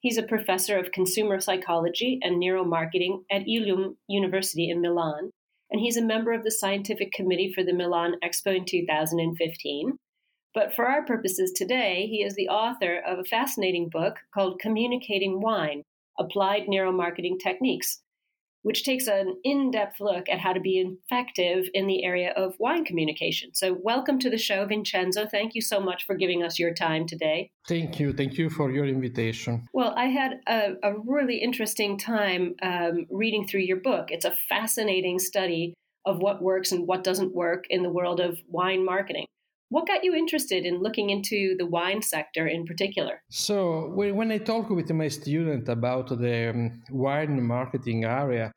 He's a professor of consumer psychology and neuromarketing at IULM University in Milan, and he's a member of the scientific committee for the Milan Expo in 2015. But for our purposes today, he is the author of a fascinating book called Communicating Wine Applied Neuromarketing Techniques, which takes an in depth look at how to be effective in the area of wine communication. So, welcome to the show, Vincenzo. Thank you so much for giving us your time today. Thank you. Thank you for your invitation. Well, I had a, a really interesting time um, reading through your book. It's a fascinating study of what works and what doesn't work in the world of wine marketing. What got you interested in looking into the wine sector in particular? So, when I talk with my student about the um, wine marketing area,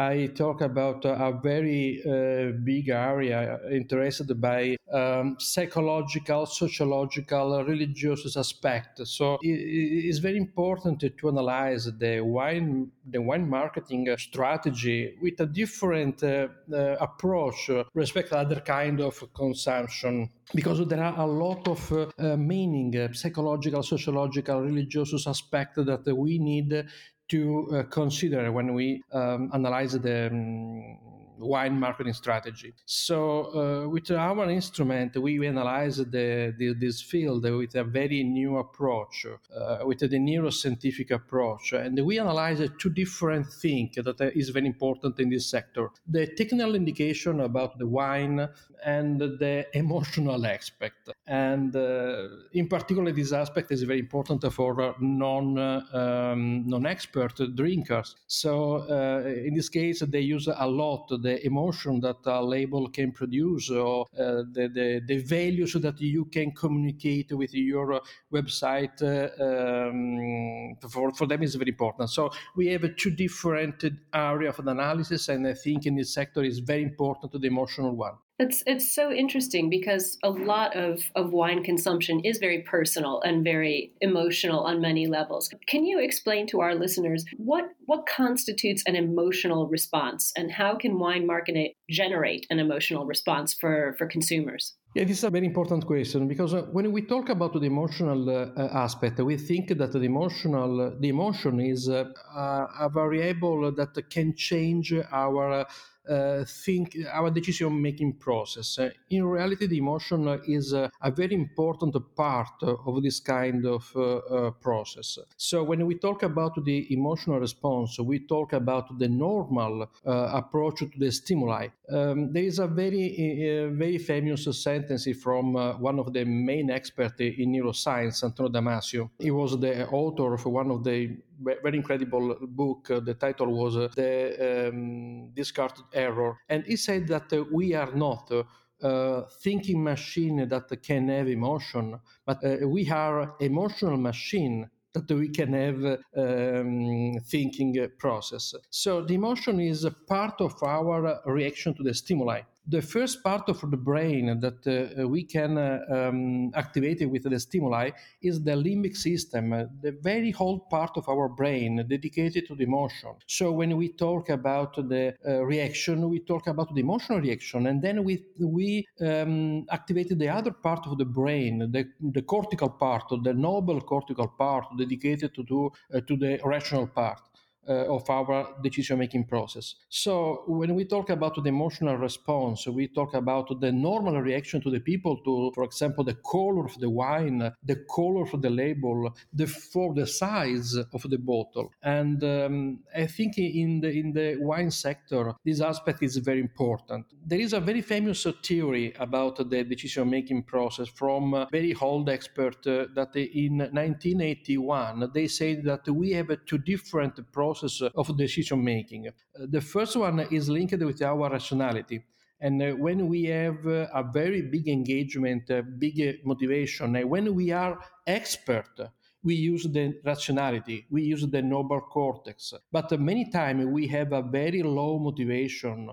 I talk about a very uh, big area interested by um, psychological, sociological, religious aspect. So it's very important to analyze the wine, the wine marketing strategy with a different uh, uh, approach respect to other kind of consumption because there are a lot of uh, meaning, uh, psychological, sociological, religious aspect that we need to uh, consider when we um, analyze the um, wine marketing strategy. So, uh, with our instrument, we analyze the, the, this field with a very new approach, uh, with the neuroscientific approach, and we analyze two different things that is very important in this sector: the technical indication about the wine and the emotional aspect. And uh, in particular, this aspect is very important for non um, non expert drinkers. So, uh, in this case, they use a lot the the emotion that a label can produce or uh, the, the, the, values that you can communicate with your website uh, um, for, for them is very important. So we have two different areas of analysis, and I think in this sector is very important to the emotional one. It's it's so interesting because a lot of, of wine consumption is very personal and very emotional on many levels. Can you explain to our listeners what what constitutes an emotional response and how can wine marketing generate an emotional response for, for consumers? Yeah, this is a very important question because uh, when we talk about the emotional uh, aspect, we think that the emotional, the emotion is uh, a variable that can change our uh, think our decision making process. Uh, in reality, the emotion is uh, a very important part of this kind of uh, uh, process. So when we talk about the emotional response, we talk about the normal approach to the stimuli. Um, there is a very very famous sentence from one of the main experts in neuroscience, Antonio Damasio. He was the author of one of the very incredible book. the title was the um, Descartes' Error. And he said that uh, we are not uh, thinking machine that can have emotion, but uh, we are emotional machine that we can have um, thinking process. So the emotion is a part of our reaction to the stimuli the first part of the brain that uh, we can uh, um, activate with the stimuli is the limbic system, uh, the very whole part of our brain dedicated to the emotion. So when we talk about the uh, reaction, we talk about the emotional reaction, and then we we um, activated the other part of the brain, the, the cortical part, the noble cortical part dedicated to to, uh, to the rational part uh, of our decision making process. So, when we talk about the emotional response, we talk about the normal reaction to the people to, for example, the color of the wine, the color of the label, the for the size of the bottle. And um, I think in the in the wine sector, this aspect is very important. There is a very famous theory about the decision making process from a very old expert uh, that in 1981 they said that we have two different processes process of decision making. Uh, the first one is linked with our rationality. And uh, when we have uh, a very big engagement, big motivation, when we are expert we use the rationality, we use the noble cortex. But many times we have a very low motivation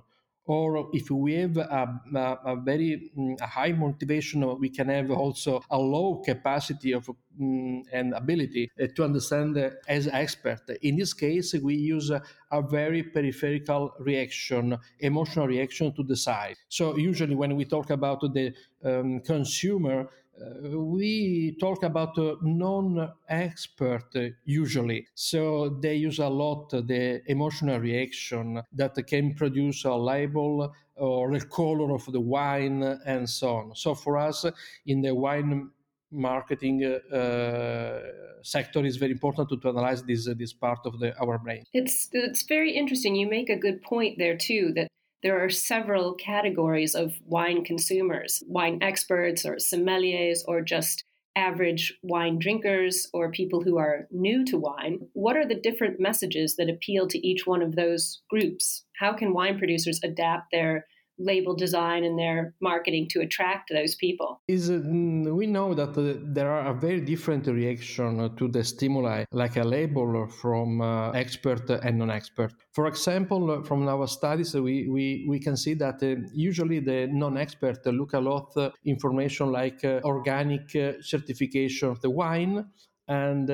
or if we have a, a, a very mm, a high motivation, we can have also a low capacity of um, and ability uh, to understand uh, as expert. In this case, we use uh, a very peripheral reaction, emotional reaction to decide. So usually when we talk about the um, consumer, uh, we talk about uh, non-expert uh, usually. So they use a lot the emotional reaction that can produce a label or the color of the wine and so on. So for us in the wine marketing uh, sector is very important to, to analyze this uh, this part of the our brain. It's it's very interesting. You make a good point there too that there are several categories of wine consumers wine experts or sommeliers or just average wine drinkers or people who are new to wine. What are the different messages that appeal to each one of those groups? How can wine producers adapt their label design and their marketing to attract those people? Is uh, we know that uh, there are a very different reaction to the stimuli, like a label from uh, expert and non-expert. For example, uh, from our studies, we, we, we can see that uh, usually the non-expert look a lot uh, information like organic certification of the wine, and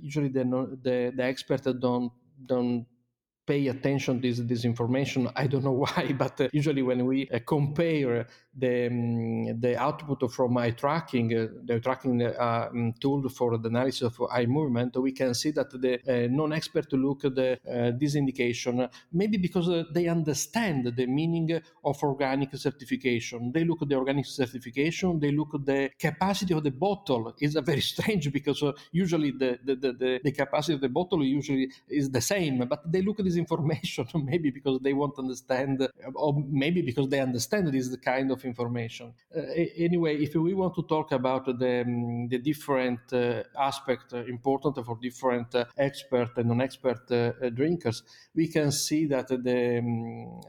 usually the, the the expert don't don't pay attention to this, this information. I don't know why, but uh, usually when we uh, compare the, um, the output from eye tracking, uh, the tracking uh, um, tool for the analysis of eye movement, we can see that the uh, non-expert look at the, uh, this indication, maybe because they understand the meaning of organic certification. They look at the organic certification, they look at the capacity of the bottle. It's very strange because usually the, the, the, the capacity of the bottle usually is the same, but they look at this information maybe because they won't understand or maybe because they understand this kind of information. Uh, anyway if we want to talk about the, um, the different uh, aspect uh, important for different uh, expert and non-expert uh, uh, drinkers we can see that the um,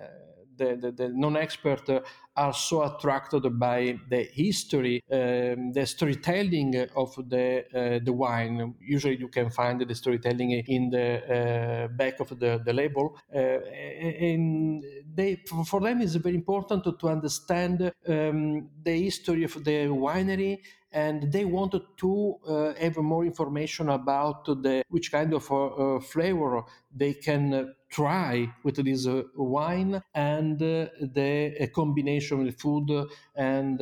the, the, the non-expert are so attracted by the history, um, the storytelling of the uh, the wine. Usually, you can find the storytelling in the uh, back of the, the label, uh, and they for them it's very important to, to understand um, the history of the winery and they wanted to uh, have more information about the which kind of uh, uh flavor they can try with this uh, wine and uh, the combination with food and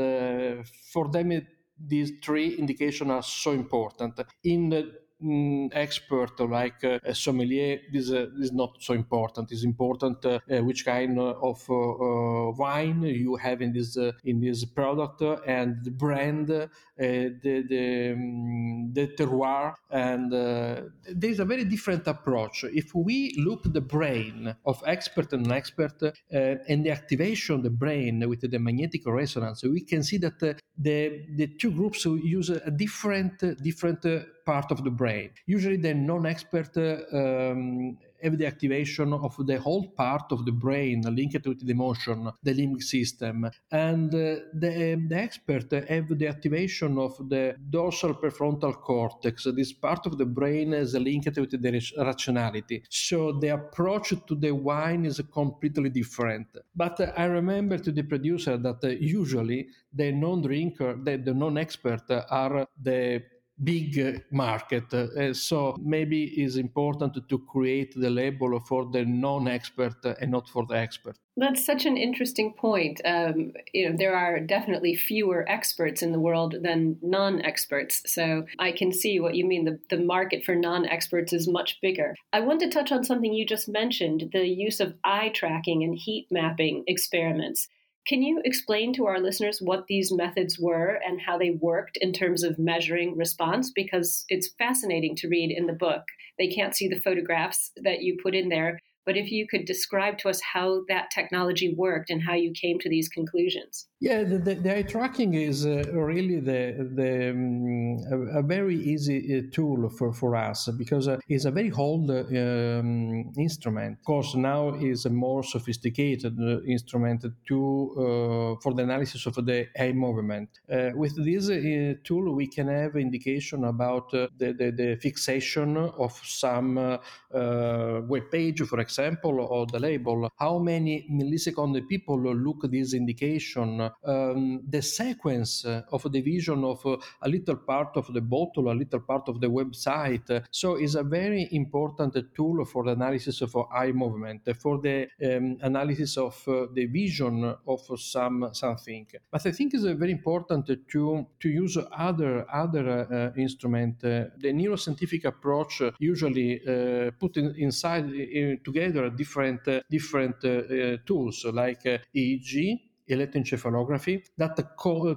for them it, these three indications are so important in mm, expert like uh, a sommelier, this uh, is not so important. It's important uh, uh which kind of uh, uh, wine you have in this in this product and the brand, Uh, the the, um, the terroir, and uh, there's a very different approach. If we look the brain of expert and non expert uh, and the activation of the brain with the magnetic resonance, we can see that the the two groups use a different different part of the brain. Usually, the non-expert um, have the activation of the whole part of the brain linked with the emotion, the limbic system, and uh, the, the expert have the activation of the dorsal prefrontal cortex. This part of the brain is linked with the rationality. So the approach to the wine is completely different. But I remember to the producer that uh, usually the non-drinker, the, the non-expert are the big market. Uh, so maybe it's important to create the label for the non-expert and not for the expert. That's such an interesting point. Um, you know, there are definitely fewer experts in the world than non-experts. So I can see what you mean. The, the market for non-experts is much bigger. I want to touch on something you just mentioned: the use of eye tracking and heat mapping experiments. Can you explain to our listeners what these methods were and how they worked in terms of measuring response? Because it's fascinating to read in the book. They can't see the photographs that you put in there, but if you could describe to us how that technology worked and how you came to these conclusions. Yeah, the, the, the eye tracking is uh, really the the um, a, a, very easy uh, tool for, for us because uh, it's a very old um, instrument. Of course, now is a more sophisticated uh, instrument to uh, for the analysis of the eye movement. Uh, with this tool, we can have indication about the, the, the, fixation of some web page, for example, or the label. How many milliseconds people look this indication um, the sequence of the vision of a little part of the bottle, a little part of the website. So it's a very important tool for the analysis of eye movement, for the um, analysis of uh, the vision of some something. But I think it's very important to to use other other uh, instrument. Uh, the neuroscientific approach usually uh, put in, inside in, together different uh, different uh, tools like EEG electroencephalography that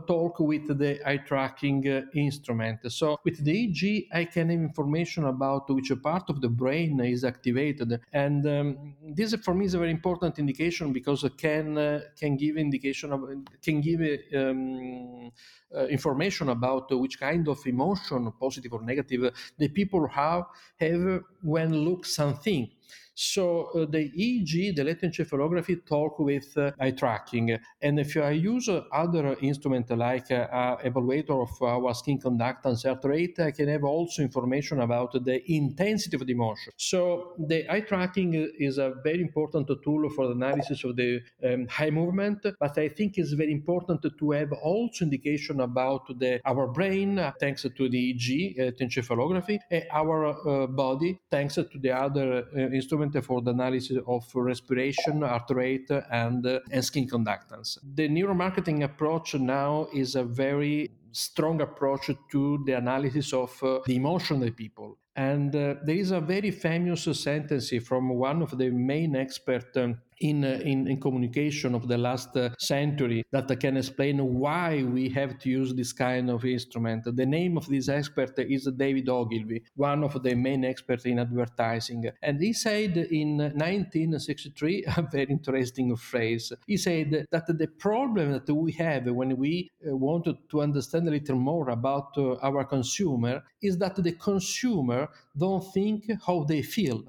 talk with the eye tracking uh, instrument. So with the EEG, I can have information about which part of the brain is activated, and um, this for me is a very important indication because it can uh, can give indication of can give um, uh, information about which kind of emotion, positive or negative, the people have have when look something. So uh, the EEG, the electroencephalography, talk with uh, eye tracking. And if I use uh, other instrument like uh, evaluator of our skin conductance heart rate, I can have also information about the intensity of the motion. So the eye tracking is a very important tool for the analysis of the um, eye movement, but I think it's very important to have also indication about the our brain uh, thanks to the EEG, electroencephalography, and our uh, body thanks to the other instruments instrument for the analysis of respiration, heart rate, and, uh, and skin conductance. The neuromarketing approach now is a very strong approach to the analysis of uh, the emotion of the people. And uh, there is a very famous sentence from one of the main experts um, in, uh, in, in, communication of the last uh, century that can explain why we have to use this kind of instrument. The name of this expert is David Ogilvy, one of the main experts in advertising. And he said in 1963 a very interesting phrase. He said that the problem that we have when we uh, wanted to understand a little more about our consumer is that the consumer don't think how they feel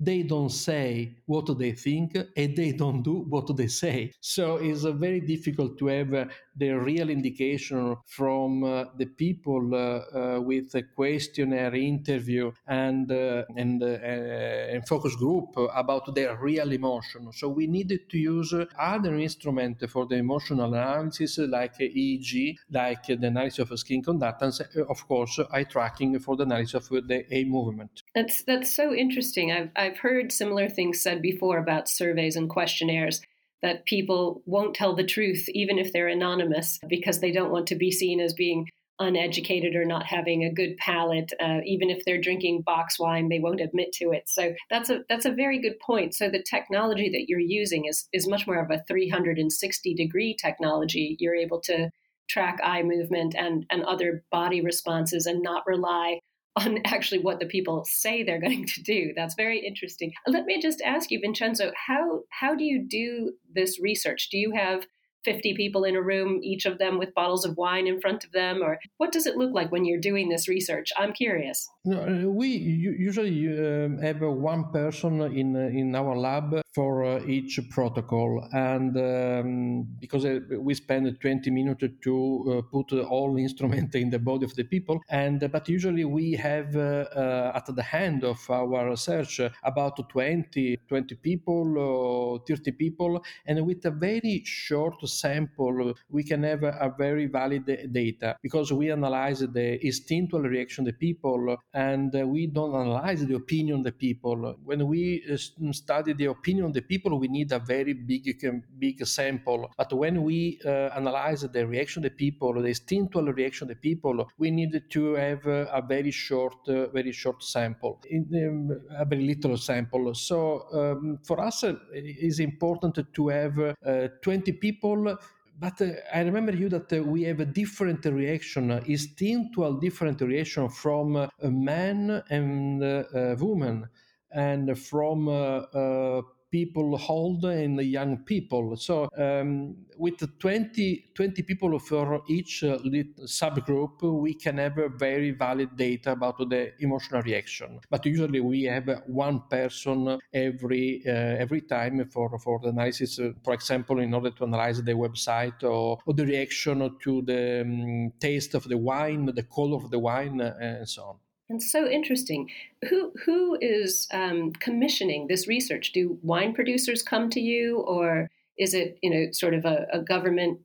they don't say what they think and they don't do what they say. So it's very difficult to have the real indication from uh, the people uh, uh, with a questionnaire interview and and, and focus group about their real emotion. So we needed to use other instruments for the emotional analysis like EEG, like the analysis of skin conductance, of course, eye tracking for the analysis of the eye movement. That's that's so interesting. I've I've heard similar things said before about surveys and questionnaires that people won't tell the truth even if they're anonymous because they don't want to be seen as being uneducated or not having a good palate uh, even if they're drinking box wine they won't admit to it. So that's a that's a very good point. So the technology that you're using is is much more of a 360 degree technology. You're able to track eye movement and and other body responses and not rely on actually what the people say they're going to do. That's very interesting. Let me just ask you, Vincenzo, how how do you do this research? Do you have 50 people in a room, each of them with bottles of wine in front of them? Or what does it look like when you're doing this research? I'm curious. No, uh, we usually um, have one person in, uh, in our lab for uh, each protocol. And um, because uh, we spend 20 minutes to uh, put all instruments in the body of the people. And uh, but usually we have at the hand of our research about 20, 20 people or 30 people. And with a very short sample, we can have a very valid data because we analyze the instinctual reaction of the people and we don't analyze the opinion of the people. When we uh, study the opinion of the people, we need a very big, big sample. But when we uh, analyze the reaction of the people, the instinctual reaction of the people, we need to have a very short, uh, very short sample, in, um, a very little sample. So um, for us, uh, it is important to have uh, 20 people but uh, I remember you that uh, we have a different reaction, uh, instinctual different reaction from a man and a woman, and from people old and young people. So um, with 20, 20 people for each uh, subgroup, we can have very valid data about the emotional reaction. But usually we have one person every uh, every time for, for the analysis, uh, for example, in order to analyze the website or, or the reaction to the um, taste of the wine, the color of the wine, uh, and so on. And so interesting. Who who is um, commissioning this research? Do wine producers come to you, or is it you know sort of a, a government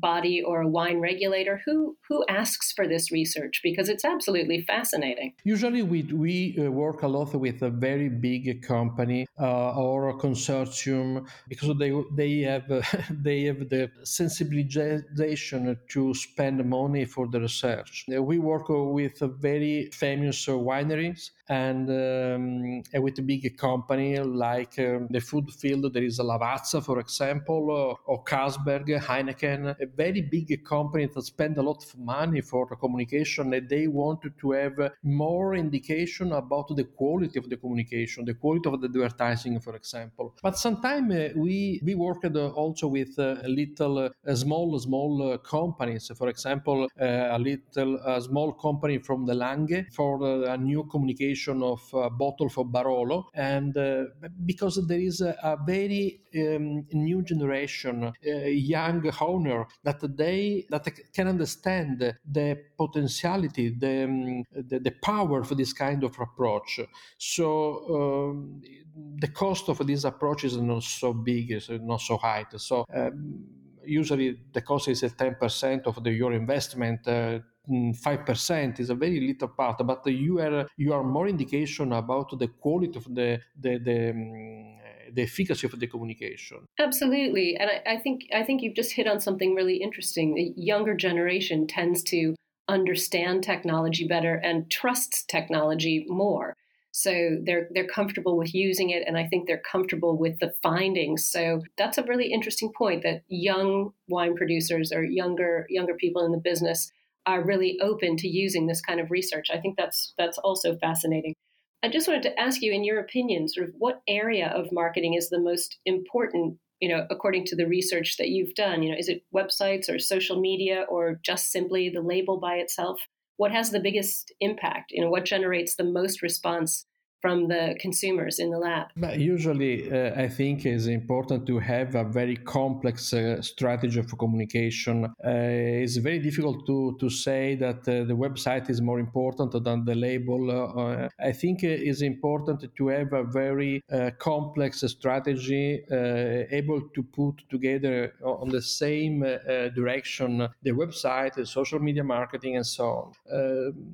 body or a wine regulator who who asks for this research? Because it's absolutely fascinating. Usually we we uh, work a lot with a very big company uh, or a consortium because they they have uh, they have the sensibilization to spend money for the research. We work with very famous wineries and, um, with a big company like um, the food field, there is a Lavazza, for example, or, or Carlsberg, Heineken, a very big company that spend a lot of money for the communication and they wanted to have more indication about the quality of the communication, the quality of the advertising, for example. But sometimes uh, we we worked uh, also with uh, little uh, small small uh, companies. For example, uh, a little small company from the Langhe for a new communication of a bottle for Barolo, and because there is a, a very um, new generation, uh, young owner that they that can understand the potentiality, the, um, the, the power for this kind of approach. So um, the cost of this approach is not so big, is not so high. So. Um, usually the cost is 10% of the, your investment uh, 5% is a very little part, but you are you are more indication about the quality of the the the, um, the efficacy of the communication. Absolutely, and I, I think I think you've just hit on something really interesting. The younger generation tends to understand technology better and trusts technology more. So they're they're comfortable with using it, and I think they're comfortable with the findings. So that's a really interesting point that young wine producers or younger younger people in the business are really open to using this kind of research. I think that's that's also fascinating. I just wanted to ask you, in your opinion, sort of what area of marketing is the most important, you know, according to the research that you've done? You know, is it websites or social media or just simply the label by itself? What has the biggest impact? You know, what generates the most response from the consumers in the lab? But usually, uh, I think it's important to have a very complex uh, strategy for communication. Uh, it's very difficult to, to say that uh, the website is more important than the label. Uh, I think it's important to have a very uh, complex strategy, able to put together on the same direction the website, the social media marketing, and so on.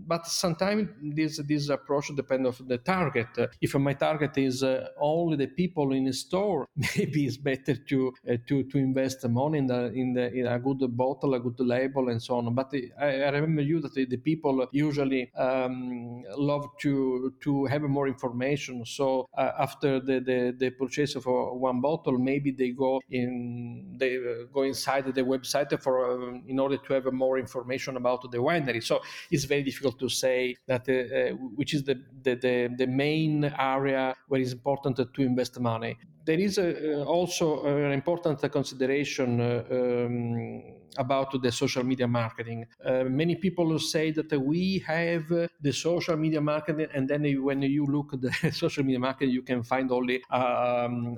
but sometimes this this approach depends on the target target. If my target is uh, only the people in a store, maybe it's better to uh, to to invest money in the in the in a good bottle, a good label, and so on. But I, I remember you that the people usually um, love to to have more information. So uh, after the, the the purchase of one bottle, maybe they go in they go inside the website for um, in order to have more information about the winery. So it's very difficult to say that uh, which is the the the, the main area where it's important to invest money. There is a, also an important consideration uh, um, about the social media marketing. Uh, many people say that we have the social media marketing, and then when you look at the social media marketing, you can find only um,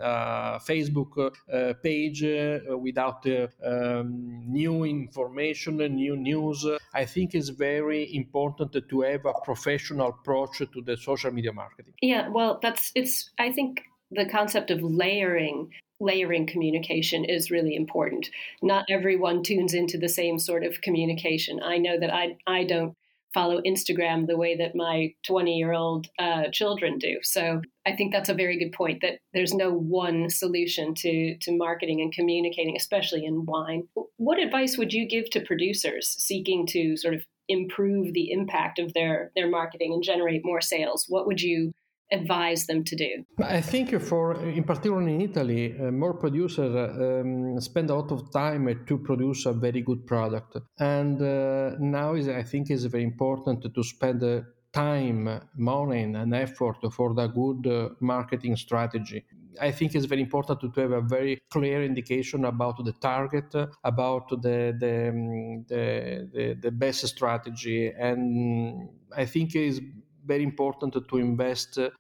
Facebook uh, page uh, without uh, um, new information, new news. I think it's very important to have a professional approach to the social media marketing. Yeah, well, that's it's. I think the concept of layering layering communication is really important. Not everyone tunes into the same sort of communication. I know that I I don't follow Instagram the way that my 20 year old uh, children do. So I think that's a very good point that there's no one solution to, to marketing and communicating, especially in wine. What advice would you give to producers seeking to sort of improve the impact of their, their marketing and generate more sales? What would you advise them to do? I think for, in particular in Italy, uh, more producers um, spend a lot of time to produce a very good product, and uh, now is I think is very important to spend. Uh, time, money, and effort for the good uh, marketing strategy I think it's very important to, to have a very clear indication about the target, about the the, um, the, the, the best strategy, and I think is very important to invest uh,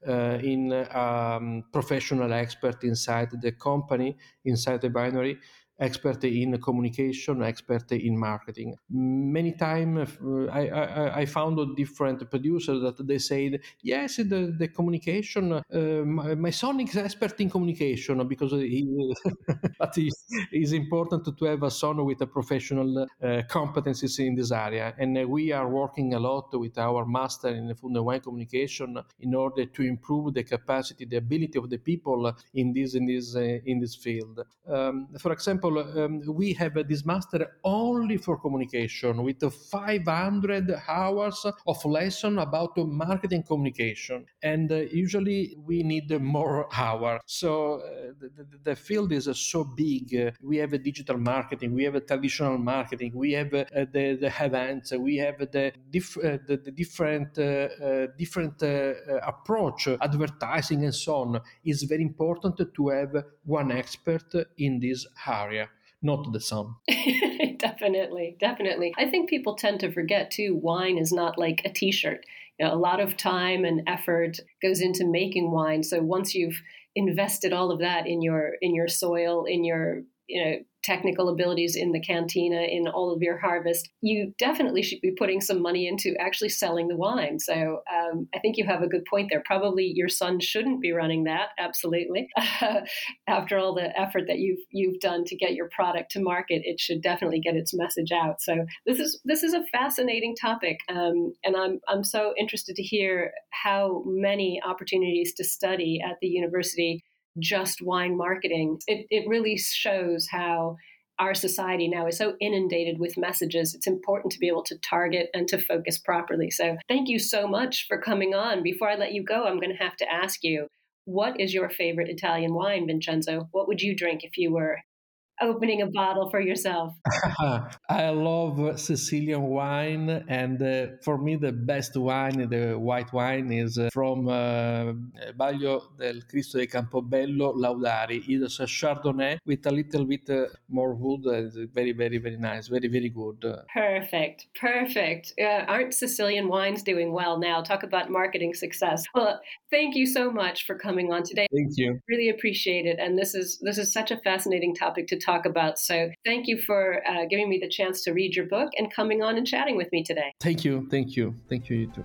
in um, professional expert inside the company, inside the binary, expert in communication, expert in marketing. Many times uh, I, I, I, found different producers that they said, yes, the, the communication, uh, my, my, son is expert in communication because he, but it's important to have a son with a professional uh, competencies in this area. And we are working a lot with our master in food and wine communication in order to improve the capacity, the ability of the people in this, in this, uh, in this field. Um, for example, example, um, we have this master only for communication with 500 hours of lesson about marketing communication. And uh, usually we need more hours. So uh, the, the, field is uh, so big. we have a digital marketing, we have a traditional marketing, we have uh, the, the events, we have the, diff- uh, the, the, different, uh, different approach, advertising and so on. It's very important to have one expert in this area area, not the son. definitely, definitely. I think people tend to forget too. Wine is not like a T-shirt. You know, a lot of time and effort goes into making wine. So once you've invested all of that in your in your soil, in your you know technical abilities in the cantina in all of your harvest, you definitely should be putting some money into actually selling the wine. So um, I think you have a good point there. Probably your son shouldn't be running that. Absolutely. After all the effort that you've you've done to get your product to market, it should definitely get its message out. So this is this is a fascinating topic, um, and I'm I'm so interested to hear how many opportunities to study at the university just wine marketing. It, it really shows how our society now is so inundated with messages. It's important to be able to target and to focus properly. So, thank you so much for coming on. Before I let you go, I'm going to have to ask you what is your favorite Italian wine, Vincenzo? What would you drink if you were opening a bottle for yourself? I love Sicilian wine, and uh, for me, the best wine, the white wine, is uh, from uh, Baglio del Cristo di Campobello Laudari. It's a Chardonnay with a little bit uh, more wood. It's very, very, very nice. Very, very good. Perfect. Perfect. Uh, aren't Sicilian wines doing well now? Talk about marketing success. Well, thank you so much for coming on today. Thank you. Really appreciate it. And this is this is such a fascinating topic to talk about. So thank you for uh, giving me the chance to read your book and coming on and chatting with me today. Thank you. Thank you. Thank you, you too.